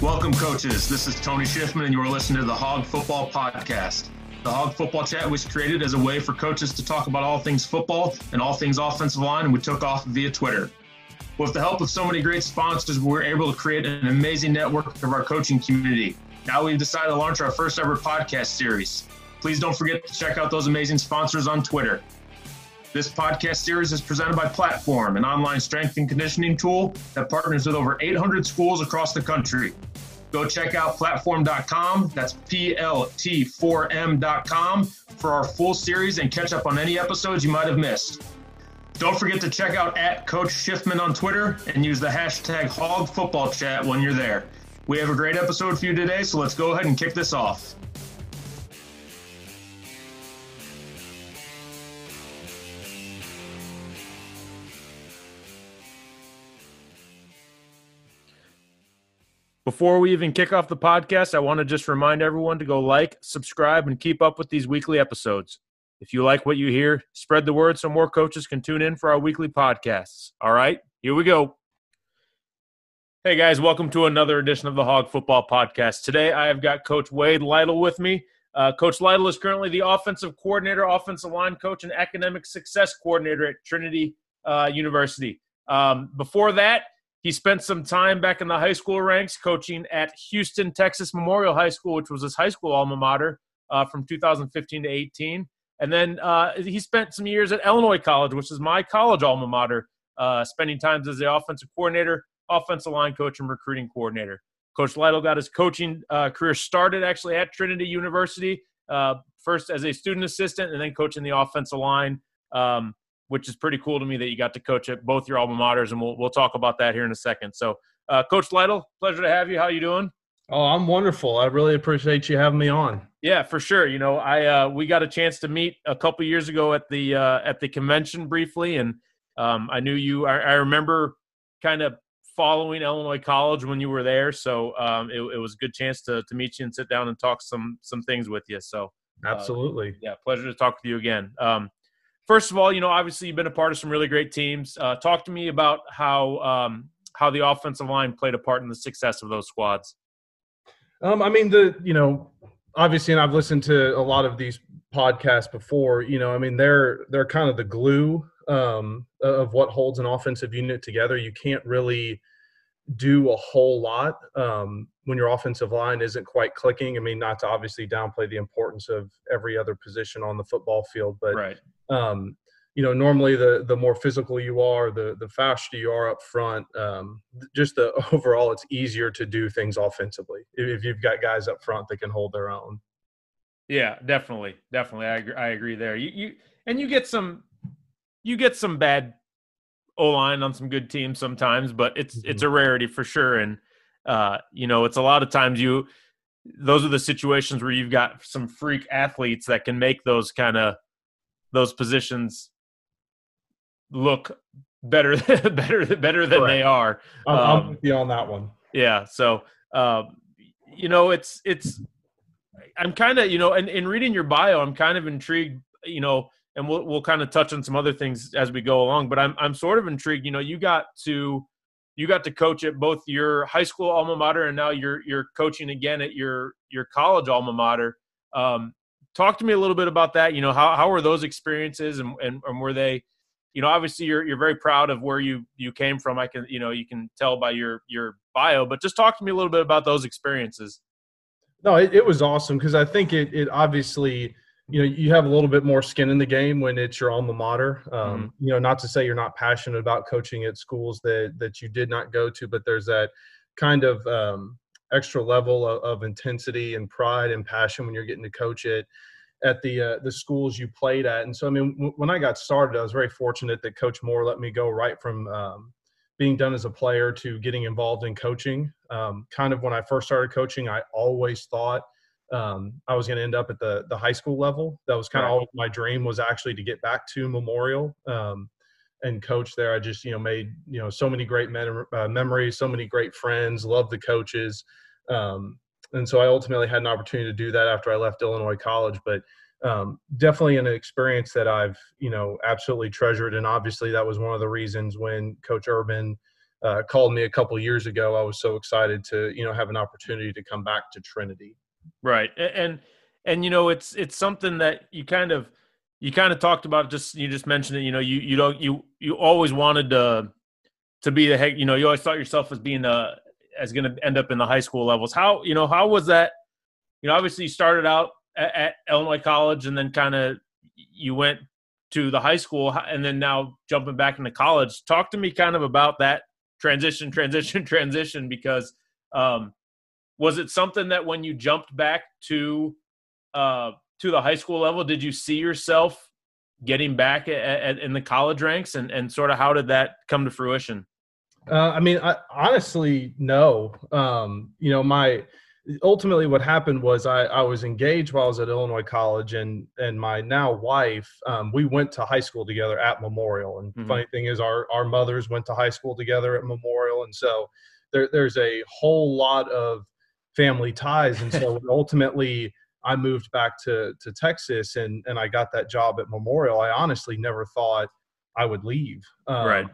Welcome, coaches. This is Tony Schiffman, and you're listening to the Hog Football Podcast. The Hog Football Chat was created as a way for coaches to talk about all things football and all things offensive line, and we took off via Twitter. With the help of so many great sponsors, we were able to create an amazing network of our coaching community. Now we've decided to launch our first ever podcast series. Please don't forget to check out those amazing sponsors on Twitter. This podcast series is presented by PLT4M, an online strength and conditioning tool that partners with over 800 schools across the country. Go check out platform.com, that's PLT4M.com, for our full series and catch up on any episodes you might have missed. Don't forget to check out at Coach Schiffman on Twitter and use the hashtag Hog Football Chat when you're there. We have a great episode for you today, so let's go ahead and kick this off. Before we even kick off the podcast, I want to just remind everyone to go like, subscribe, and keep up with these weekly episodes. If you like what you hear, spread the word so more coaches can tune in for our weekly podcasts. All right, here we go. Hey guys, welcome to another edition of the Hog Football Podcast. Today I have got Coach Wade Lytal with me. Uh, coach Lytal is currently the offensive coordinator, offensive line coach, and academic success coordinator at Trinity uh, University. Um, before that, he spent some time back in the high school ranks coaching at Houston, Texas Memorial High School, which was his high school alma mater uh, from 2015 to 18. And then uh, he spent some years at Illinois College, which is my college alma mater, uh, spending times as the offensive coordinator, offensive line coach, and recruiting coordinator. Coach Lytal got his coaching uh, career started actually at Trinity University, uh, first as a student assistant and then coaching the offensive line. Um, which is pretty cool to me that you got to coach at both your alma maters, and we'll we'll talk about that here in a second. So, uh, Coach Lytal, pleasure to have you. How you doing? Oh, I'm wonderful. I really appreciate you having me on. Yeah, for sure. You know, I uh, we got a chance to meet a couple years ago at the uh, at the convention briefly, and um, I knew you. I, I remember kind of following Illinois College when you were there, so um, it, it, was a good chance to to meet you and sit down and talk some some things with you. So, uh, absolutely, yeah, pleasure to talk with you again. Um, first of all, you know, obviously you've been a part of some really great teams. Uh, talk to me about how um, how the offensive line played a part in the success of those squads. Um, I mean, the you know, obviously, and I've listened to a lot of these podcasts before. You know, I mean, they're they're kind of the glue um, of what holds an offensive unit together. You can't really do a whole lot um, when your offensive line isn't quite clicking. I mean, not to obviously downplay the importance of every other position on the football field, but right um, you know, normally the the more physical you are, the the faster you are up front. Um, just the overall, it's easier to do things offensively if you've got guys up front that can hold their own. Yeah, definitely, definitely. I agree, I agree there. You you and you get some you get some bad O line on some good teams sometimes, but it's mm-hmm. it's a rarity for sure. And uh, you know, it's a lot of times you those are the situations where you've got some freak athletes that can make those kind of those positions look better better better than Correct. they are. I'm, um, I'm with you on that one. Yeah. So um, you know, it's it's I'm kind of you know, and in reading your bio, I'm kind of intrigued. You know, and we'll we'll kind of touch on some other things as we go along. But I'm I'm sort of intrigued. You know, you got to you got to coach at both your high school alma mater and now you're you're coaching again at your your college alma mater. Um, talk to me a little bit about that. You know, how how were those experiences, and and, and were they, you know, obviously you're you're very proud of where you you came from. I can you know you can tell by your your bio, but just talk to me a little bit about those experiences. No, it, it was awesome because I think it it obviously you know you have a little bit more skin in the game when it's your alma mater. Um, mm-hmm. You know, not to say you're not passionate about coaching at schools that that you did not go to, but there's that kind of um, extra level of, of, intensity and pride and passion when you're getting to coach it at the uh, the schools you played at. And so, I mean, w- when I got started, I was very fortunate that Coach Mohr let me go right from um, being done as a player to getting involved in coaching. Um, kind of when I first started coaching, I always thought um, I was going to end up at the the high school level. That was kind of right. my dream was actually to get back to Memorial um, and coach there. I just you know made you know so many great mem- uh, memories, so many great friends, love the coaches. Um, and so I ultimately had an opportunity to do that after I left Illinois College. But um, definitely an experience that I've you know absolutely treasured, and obviously that was one of the reasons when Coach Urban uh, called me a couple years ago, I was so excited to you know have an opportunity to come back to Trinity. Right, and and you know it's it's something that you kind of you kind of talked about. Just you just mentioned it. You know, you you don't you you always wanted to to be the head. You know, you always thought yourself as being a as going to end up in the high school levels. How you know how was that? You know, obviously you started out at, at Illinois College, and then kind of you went to the high school, and then now jumping back into college. Talk to me kind of about that transition, transition, transition. Because um, was it something that when you jumped back to uh, to the high school level, did you see yourself getting back at, at, in the college ranks, and and sort of how did that come to fruition? Uh, I mean, I, honestly, no. Um, you know, my ultimately what happened was I, I was engaged while I was at Illinois College, and and my now wife, um, we went to high school together at Memorial. And mm-hmm. funny thing is, our our mothers went to high school together at Memorial, and so there, there's a whole lot of family ties. And so ultimately, I moved back to to Texas, and and I got that job at Memorial. I honestly never thought I would leave. Um, right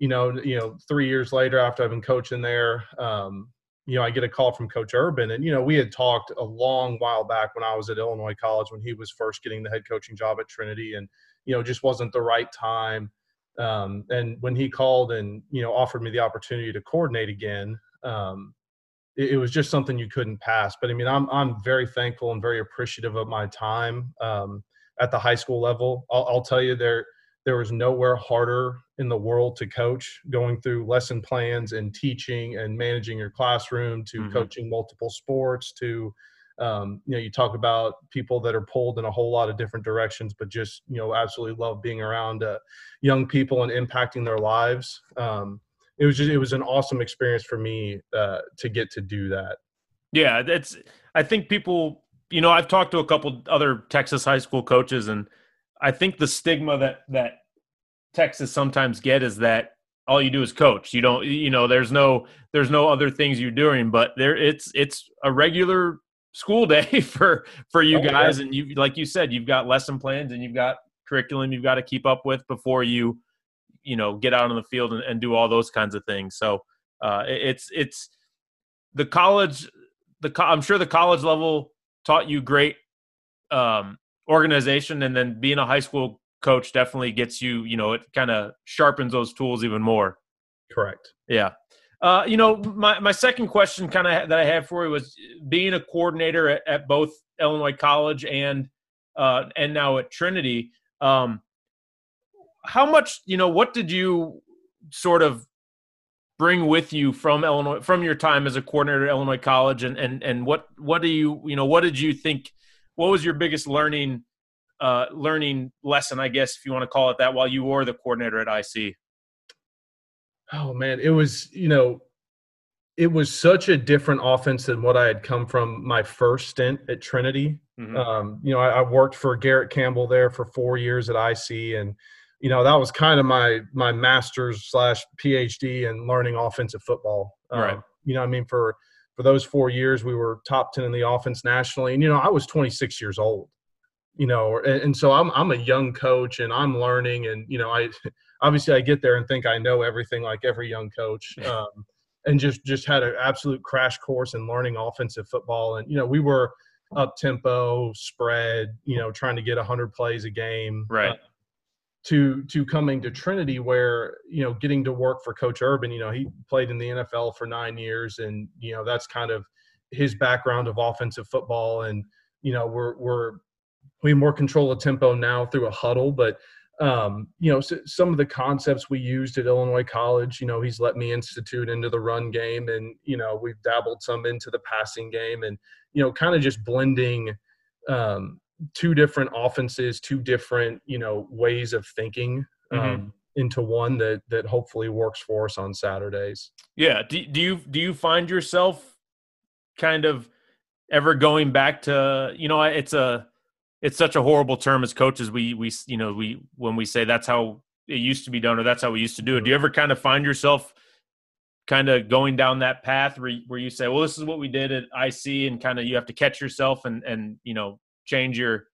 you know, you know, three years later after I've been coaching there, um, you know, I get a call from Coach Urban, and you know, we had talked a long while back when I was at Illinois College when he was first getting the head coaching job at Trinity, and you know, just wasn't the right time. Um, and when he called and you know offered me the opportunity to coordinate again, um, it, it, was just something you couldn't pass. But I mean, I'm I'm very thankful and very appreciative of my time um, at the high school level. I'll, I'll tell you there there was nowhere harder in the world to coach going through lesson plans and teaching and managing your classroom to mm-hmm. coaching multiple sports to um, you know you talk about people that are pulled in a whole lot of different directions but just you know absolutely love being around uh, young people and impacting their lives um, it was just it was an awesome experience for me uh, to get to do that yeah that's i think people you know i've talked to a couple other texas high school coaches and I think the stigma that that Texas sometimes get is that all you do is coach. You don't, you know, there's no there's no other things you're doing, but there it's it's a regular school day for for you oh, guys, and you like you said, you've got lesson plans and you've got curriculum you've got to keep up with before you you know get out on the field and, and do all those kinds of things. So uh, it's it's the college the I'm sure the college level taught you great um, organization and then being a high school coach definitely gets you you know it kind of sharpens those tools even more. Correct. Yeah. Uh, you know my, my second question kind of that i had for you was being a coordinator at, at both illinois college and uh, and now at trinity um, how much you know what did you sort of bring with you from illinois from your time as a coordinator at illinois college and and and what what do you you know what did you think what was your biggest learning uh, learning lesson, I guess, if you want to call it that, while you were the coordinator at IC? Oh man, it was you know, it was such a different offense than what I had come from my first stint at Trinity. Mm-hmm. Um, you know, I, I, worked for Garrett Campbell there for four years at IC, and you know that was kind of my my master's slash PhD in learning offensive football. Um, right. You know, I mean for for those four years, we were top 10 in the offense nationally. And, you know, I was 26 years old, you know, and, and so I'm, I'm a young coach and I'm learning. And, you know, I obviously I get there and think I know everything like every young coach. Um, and just, just had an absolute crash course in learning offensive football. And, you know, we were up tempo, spread, you know, trying to get 100 plays a game. Right. Uh, to to coming to Trinity where you know getting to work for Coach Urban. You know he played in the NFL for nine years, and you know that's kind of his background of offensive football. And you know we're we're we more control of tempo now through a huddle, but um, you know so some of the concepts we used at Illinois College. You know he's let me institute into the run game, and you know we've dabbled some into the passing game, and you know kind of just blending. Um, two different offenses, two different you know ways of thinking mm-hmm. um, into one that that hopefully works for us on Saturdays. Yeah. Do, do you do you find yourself kind of ever going back to you know it's a it's such a horrible term as coaches we we you know we when we say that's how it used to be done or that's how we used to do it. Do you ever kind of find yourself kind of going down that path where, where you say, well, this is what we did at IC and kind of you have to catch yourself and, and, you know, change your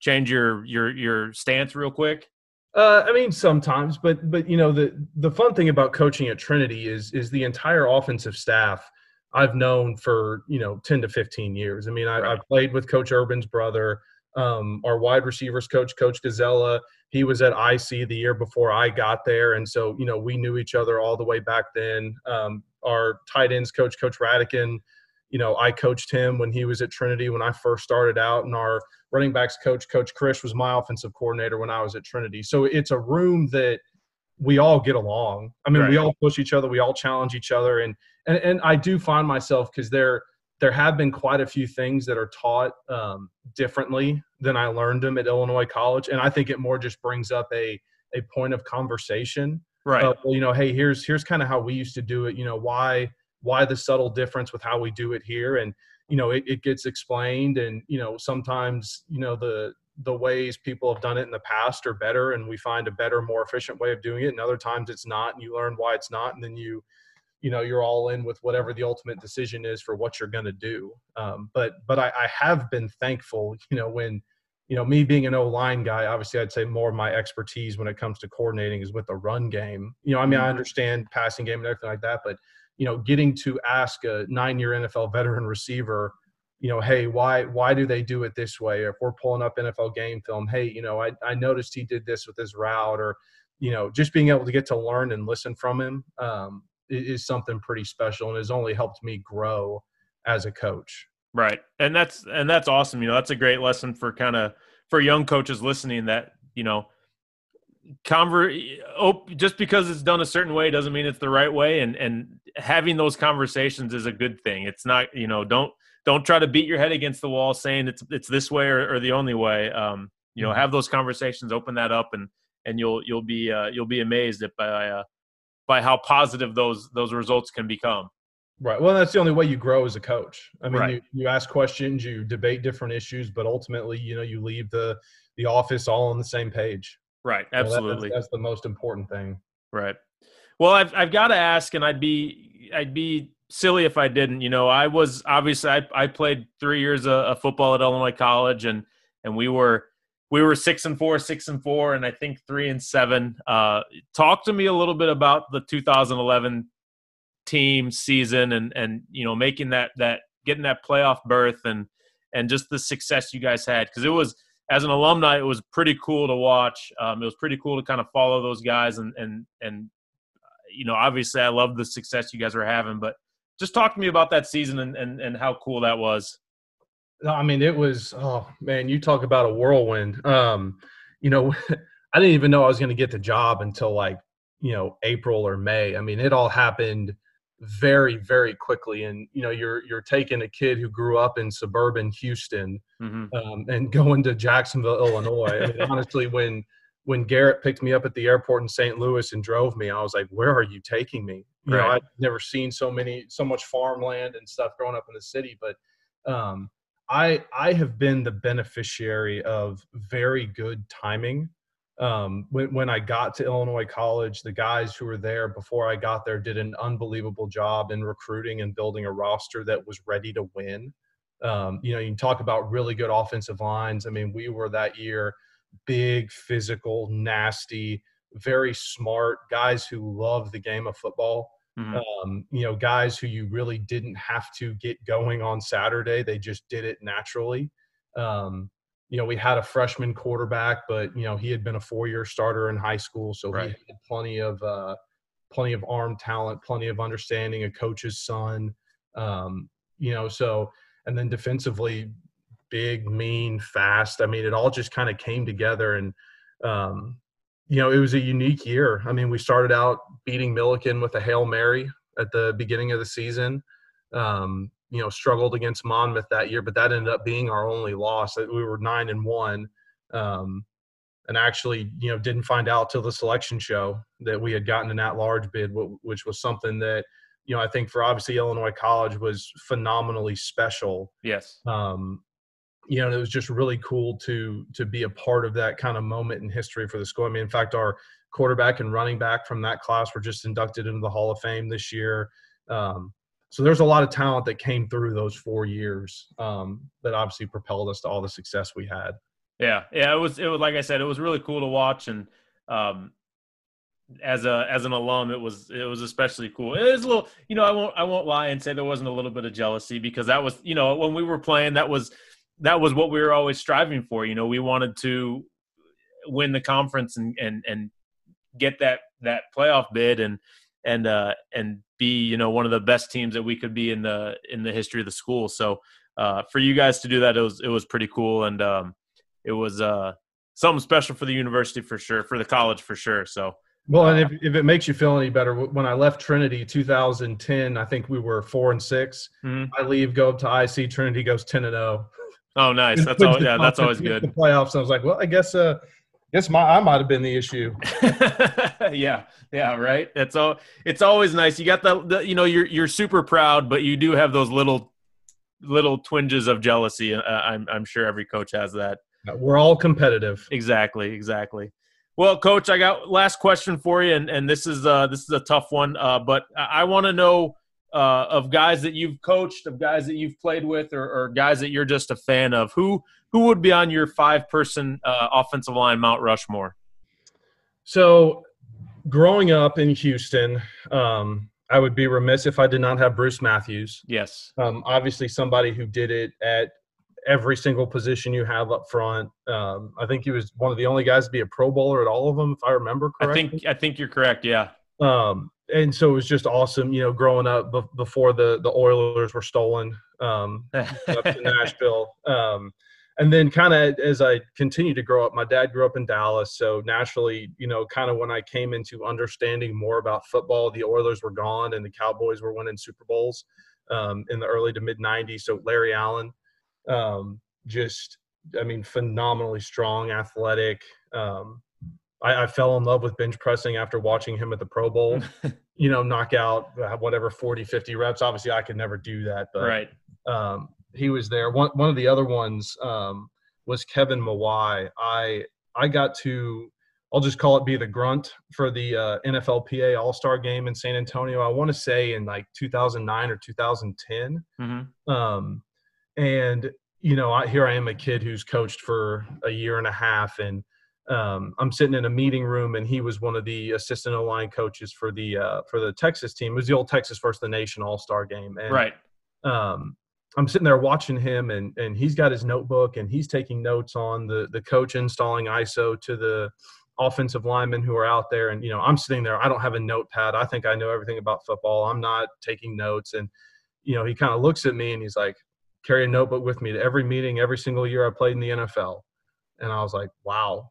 change your your your stance real quick? Uh, I mean, sometimes, but but you know the the fun thing about coaching at Trinity is is the entire offensive staff I've known for you know ten to fifteen years. I mean, I, right. I played with Coach Urban's brother, um, our wide receivers coach, Coach Gazella. He was at IC the year before I got there, and so you know we knew each other all the way back then. Um, our tight ends coach, Coach Radican, you know, I coached him when he was at Trinity when I first started out, and our running backs coach, Coach Chris, was my offensive coordinator when I was at Trinity. So it's a room that we all get along. I mean, right. we all push each other, we all challenge each other, and and and I do find myself because there there have been quite a few things that are taught um, differently than I learned them at Illinois College, and I think it more just brings up a a point of conversation. Right. Of, well, you know, hey, here's here's kind of how we used to do it. You know, why why the subtle difference with how we do it here. And you know it, it gets explained and you know sometimes you know the the ways people have done it in the past are better and we find a better more efficient way of doing it. And other times it's not and you learn why it's not and then you you know you're all in with whatever the ultimate decision is for what you're going to do. Um, but but I, I have been thankful you know when you know me being an o line guy obviously i'd say more of my expertise when it comes to coordinating is with the run game. You know i mean i mm-hmm. understand passing game and everything like that but you know, getting to ask a nine-year NFL veteran receiver, you know, hey, why why do they do it this way? Or if we're pulling up NFL game film, hey, you know, I, I noticed he did this with his route, or you know, just being able to get to learn and listen from him um, is something pretty special, and has only helped me grow as a coach. Right, and that's and that's awesome. You know, that's a great lesson for kind of for young coaches listening. That you know, conver oh, just because it's done a certain way doesn't mean it's the right way and and having those conversations is a good thing. It's not you know don't don't try to beat your head against the wall saying it's it's this way or, or the only way. Um you know mm-hmm. have those conversations open that up and and you'll you'll be uh, you'll be amazed at by uh, by how positive those those results can become. Right. Well that's the only way you grow as a coach. I mean right. you, you ask questions you debate different issues but ultimately you know you leave the the office all on the same page Right. Absolutely. that's, that's, the most important thing. Right. Well, I've I've got to ask, and I'd be I'd be silly if I didn't. You know, I was obviously I, I played three years of, of football at Illinois College, and and we were we were six and four, six and four, and I think three and seven. Uh, talk to me a little bit about the 2011 team season, and and you know making that that getting that playoff berth, and and just the success you guys had because it was as an alumni, it was pretty cool to watch. Um, it was pretty cool to kind of follow those guys, and and and you know, obviously, I love the success you guys were having. But just talk to me about that season and and, and how cool that was. I mean, it was oh man, you talk about a whirlwind. Um, you know, I didn't even know I was going to get the job until like you know April or May. I mean, it all happened very very quickly and you know you're you're taking a kid who grew up in suburban houston mm-hmm. um, and going to jacksonville illinois I mean, honestly when when garrett picked me up at the airport in st louis and drove me i was like where are you taking me you right. know i'd never seen so many so much farmland and stuff growing up in the city but um, i i have been the beneficiary of very good timing um, when, when I got to Illinois College, the guys who were there before I got there did an unbelievable job in recruiting and building a roster that was ready to win. Um, you know, you can talk about really good offensive lines. I mean, we were that year big, physical, nasty, very smart guys who love the game of football. Mm-hmm. Um, you know, guys who you really didn't have to get going on Saturday; they just did it naturally. Um, you know, we had a freshman quarterback, but you know, he had been a four-year starter in high school, so right. he had plenty of uh, plenty of arm talent, plenty of understanding, a coach's son. Um, you know, so and then defensively, big, mean, fast. I mean, it all just kind of came together, and um, you know, it was a unique year. I mean, we started out beating Millikin with a hail mary at the beginning of the season. Um, you know struggled against Monmouth that year, but that ended up being our only loss. We were nine and one, um, and actually you know didn't find out till the selection show that we had gotten an at-large bid, which was something that you know I think for obviously Illinois College was phenomenally special. Yes. Um, you know, it was just really cool to to be a part of that kind of moment in history for the school. I mean, in fact, our quarterback and running back from that class were just inducted into the Hall of Fame this year. Um, so there's a lot of talent that came through those four years um, that obviously propelled us to all the success we had. Yeah, yeah, it was. It was like I said, it was really cool to watch, and um, as a as an alum, it was it was especially cool. It was a little, you know, I won't I won't lie and say there wasn't a little bit of jealousy because that was, you know, when we were playing, that was that was what we were always striving for. You know, we wanted to win the conference and and and get that that playoff bid and and uh and be you know one of the best teams that we could be in the in the history of the school. So uh, for you guys to do that, it was it was pretty cool and um, it was uh, something special for the university for sure, for the college for sure. So. Well, and if, if it makes you feel any better, when I left Trinity 2010, I think we were four and 6 mm-hmm. I leave, go up to IC. Trinity goes 10 and 0. Oh, nice. That's all. Yeah, that's always good. The playoffs. I was like, well, I guess, uh, guess my I might have been the issue. yeah, yeah, right. It's all. It's always nice. You got the, the, you know, you're you're super proud, but you do have those little little twinges of jealousy. Uh, I'm I'm sure every coach has that. We're all competitive. Exactly, exactly. Well, coach, I got last question for you, and, and this is uh, this is a tough one, uh, but I, I want to know uh, of guys that you've coached, of guys that you've played with, or, or, guys that you're just a fan of. Who who would be on your five person uh, offensive line Mount Rushmore? So, growing up in Houston, um, I would be remiss if I did not have Bruce Matthews. Yes. Um, obviously, somebody who did it at every single position you have up front. Um, I think he was one of the only guys to be a Pro Bowler at all of them, if I remember correctly. I think I think you're correct. Yeah. Um, and so it was just awesome, you know, growing up b- before the the Oilers were stolen um, up to Nashville. Um, and then kind of as I continued to grow up, my dad grew up in Dallas, so naturally, you know, kind of when I came into understanding more about football, the Oilers were gone and the Cowboys were winning Super Bowls um, in the early to mid '90s. So Larry Allen, um, just I mean, phenomenally strong, athletic. Um, I, I, fell in love with bench pressing after watching him at the Pro Bowl. you know, knock out uh, whatever 40, 50 reps. Obviously, I could never do that, but right. Um, he was there. One one of the other ones um, was Kevin Mawae. I I got to I'll just call it be the grunt for the uh, NFLPA All Star Game in San Antonio. I want to say in like 2009 or 2010. Mm-hmm. Um, and you know, I, here I am, a kid who's coached for a year and a half, and um, I'm sitting in a meeting room, and he was one of the assistant O line coaches for the uh, for the Texas team. It was the old Texas versus the Nation All Star Game, and, right. Um, I'm sitting there watching him, and and he's got his notebook, and he's taking notes on the the coach installing ISO to the offensive linemen who are out there, and you know I'm sitting there. I don't have a notepad. I think I know everything about football. I'm not taking notes, and you know he kind of looks at me and he's like, carry a notebook with me to every meeting, every single year I played in the NFL, and I was like, wow.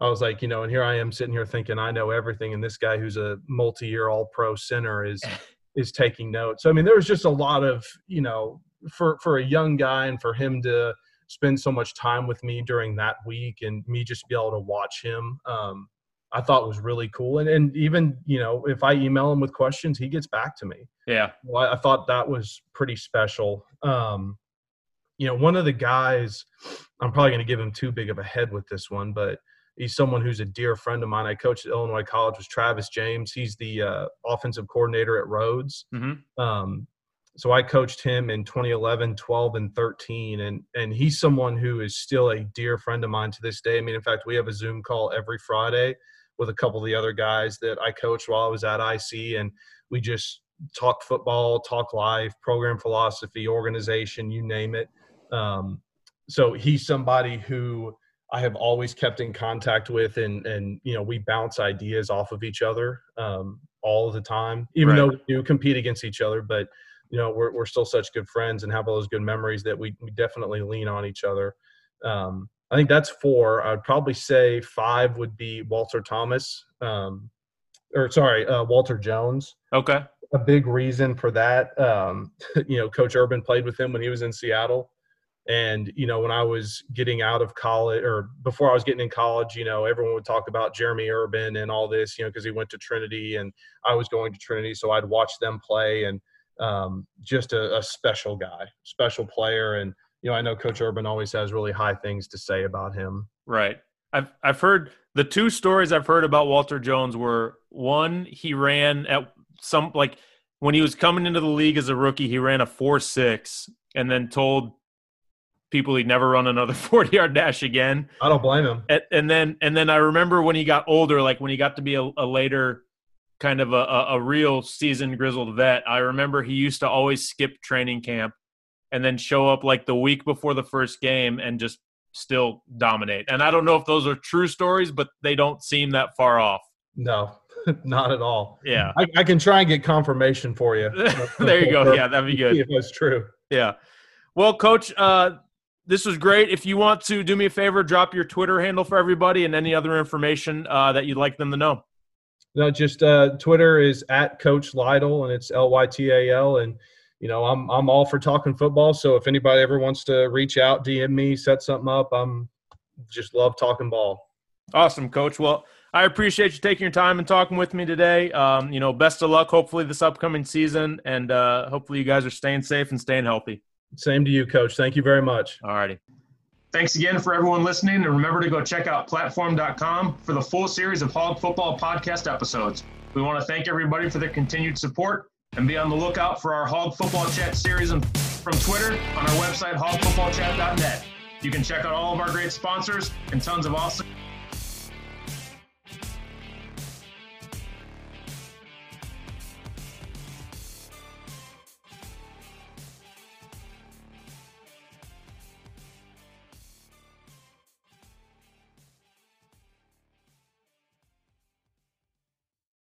I was like, you know, and here I am sitting here thinking I know everything, and this guy who's a multi-year All-Pro center is is taking notes. So I mean, there was just a lot of you know for for a young guy and for him to spend so much time with me during that week and me just be able to watch him. Um, I thought was really cool. And, and even, you know, if I email him with questions, he gets back to me. Yeah. Well, I, I thought that was pretty special. Um, you know, one of the guys, I'm probably going to give him too big of a head with this one, but he's someone who's a dear friend of mine. I coached at Illinois College was Travis James. He's the uh, offensive coordinator at Rhodes. Mm-hmm. Um, so I coached him in 2011, 12, and 13, and and he's someone who is still a dear friend of mine to this day. I mean, in fact, we have a Zoom call every Friday with a couple of the other guys that I coached while I was at IC, and we just talk football, talk life, program philosophy, organization, you name it. Um, so he's somebody who I have always kept in contact with, and and you know we bounce ideas off of each other um, all the time, even right. though we do compete against each other. But you know we're we're still such good friends and have all those good memories that we, we definitely lean on each other. Um, I think that's four. I'd probably say five would be Walter Thomas, um, or sorry, uh, Walter Jones. Okay. A big reason for that, um, you know, Coach Urban played with him when he was in Seattle. And, you know, when I was getting out of college or before I was getting in college, you know, everyone would talk about Jerheme Urban and all this, you know, because he went to Trinity and I was going to Trinity. So I'd watch them play and um, just a, a, special guy, special player. And, you know, I know Coach Urban always has really high things to say about him. Right. I've, I've heard the two stories I've heard about Walter Jones were one, he ran at some like when he was coming into the league as a rookie, he ran a four six and then told people he'd never run another 40 yard dash again. I don't blame him. And, and, then and then I remember when he got older, like when he got to be a, a later kind of a, a, real seasoned grizzled vet. I remember he used to always skip training camp and then show up like the week before the first game and just still dominate. And I don't know if those are true stories, but they don't seem that far off. No, not at all. Yeah. I, I can try and get confirmation for you. there you go. Yeah, that'd be good. If that's true. Yeah. Well, coach, uh, this was great. If you want to do me a favor, drop your Twitter handle for everybody and any other information uh, that you'd like them to know. No, just uh, Twitter is at Coach Lytal, and it's L Y T A L. And you know, I'm I'm all for talking football. So if anybody ever wants to reach out, DM me, set something up, I'm just love talking ball. Awesome, Coach. Well, I appreciate you taking your time and talking with me today. Um, you know, best of luck. Hopefully, this upcoming season, and uh, hopefully, you guys are staying safe and staying healthy. Same to you, Coach. Thank you very much. All righty. Thanks again for everyone listening, and remember to go check out platform.com for the full series of Hog Football podcast episodes. We want to thank everybody for their continued support and be on the lookout for our Hog Football Chat series from Twitter on our website, hogfootballchat.net. You can check out all of our great sponsors and tons of awesome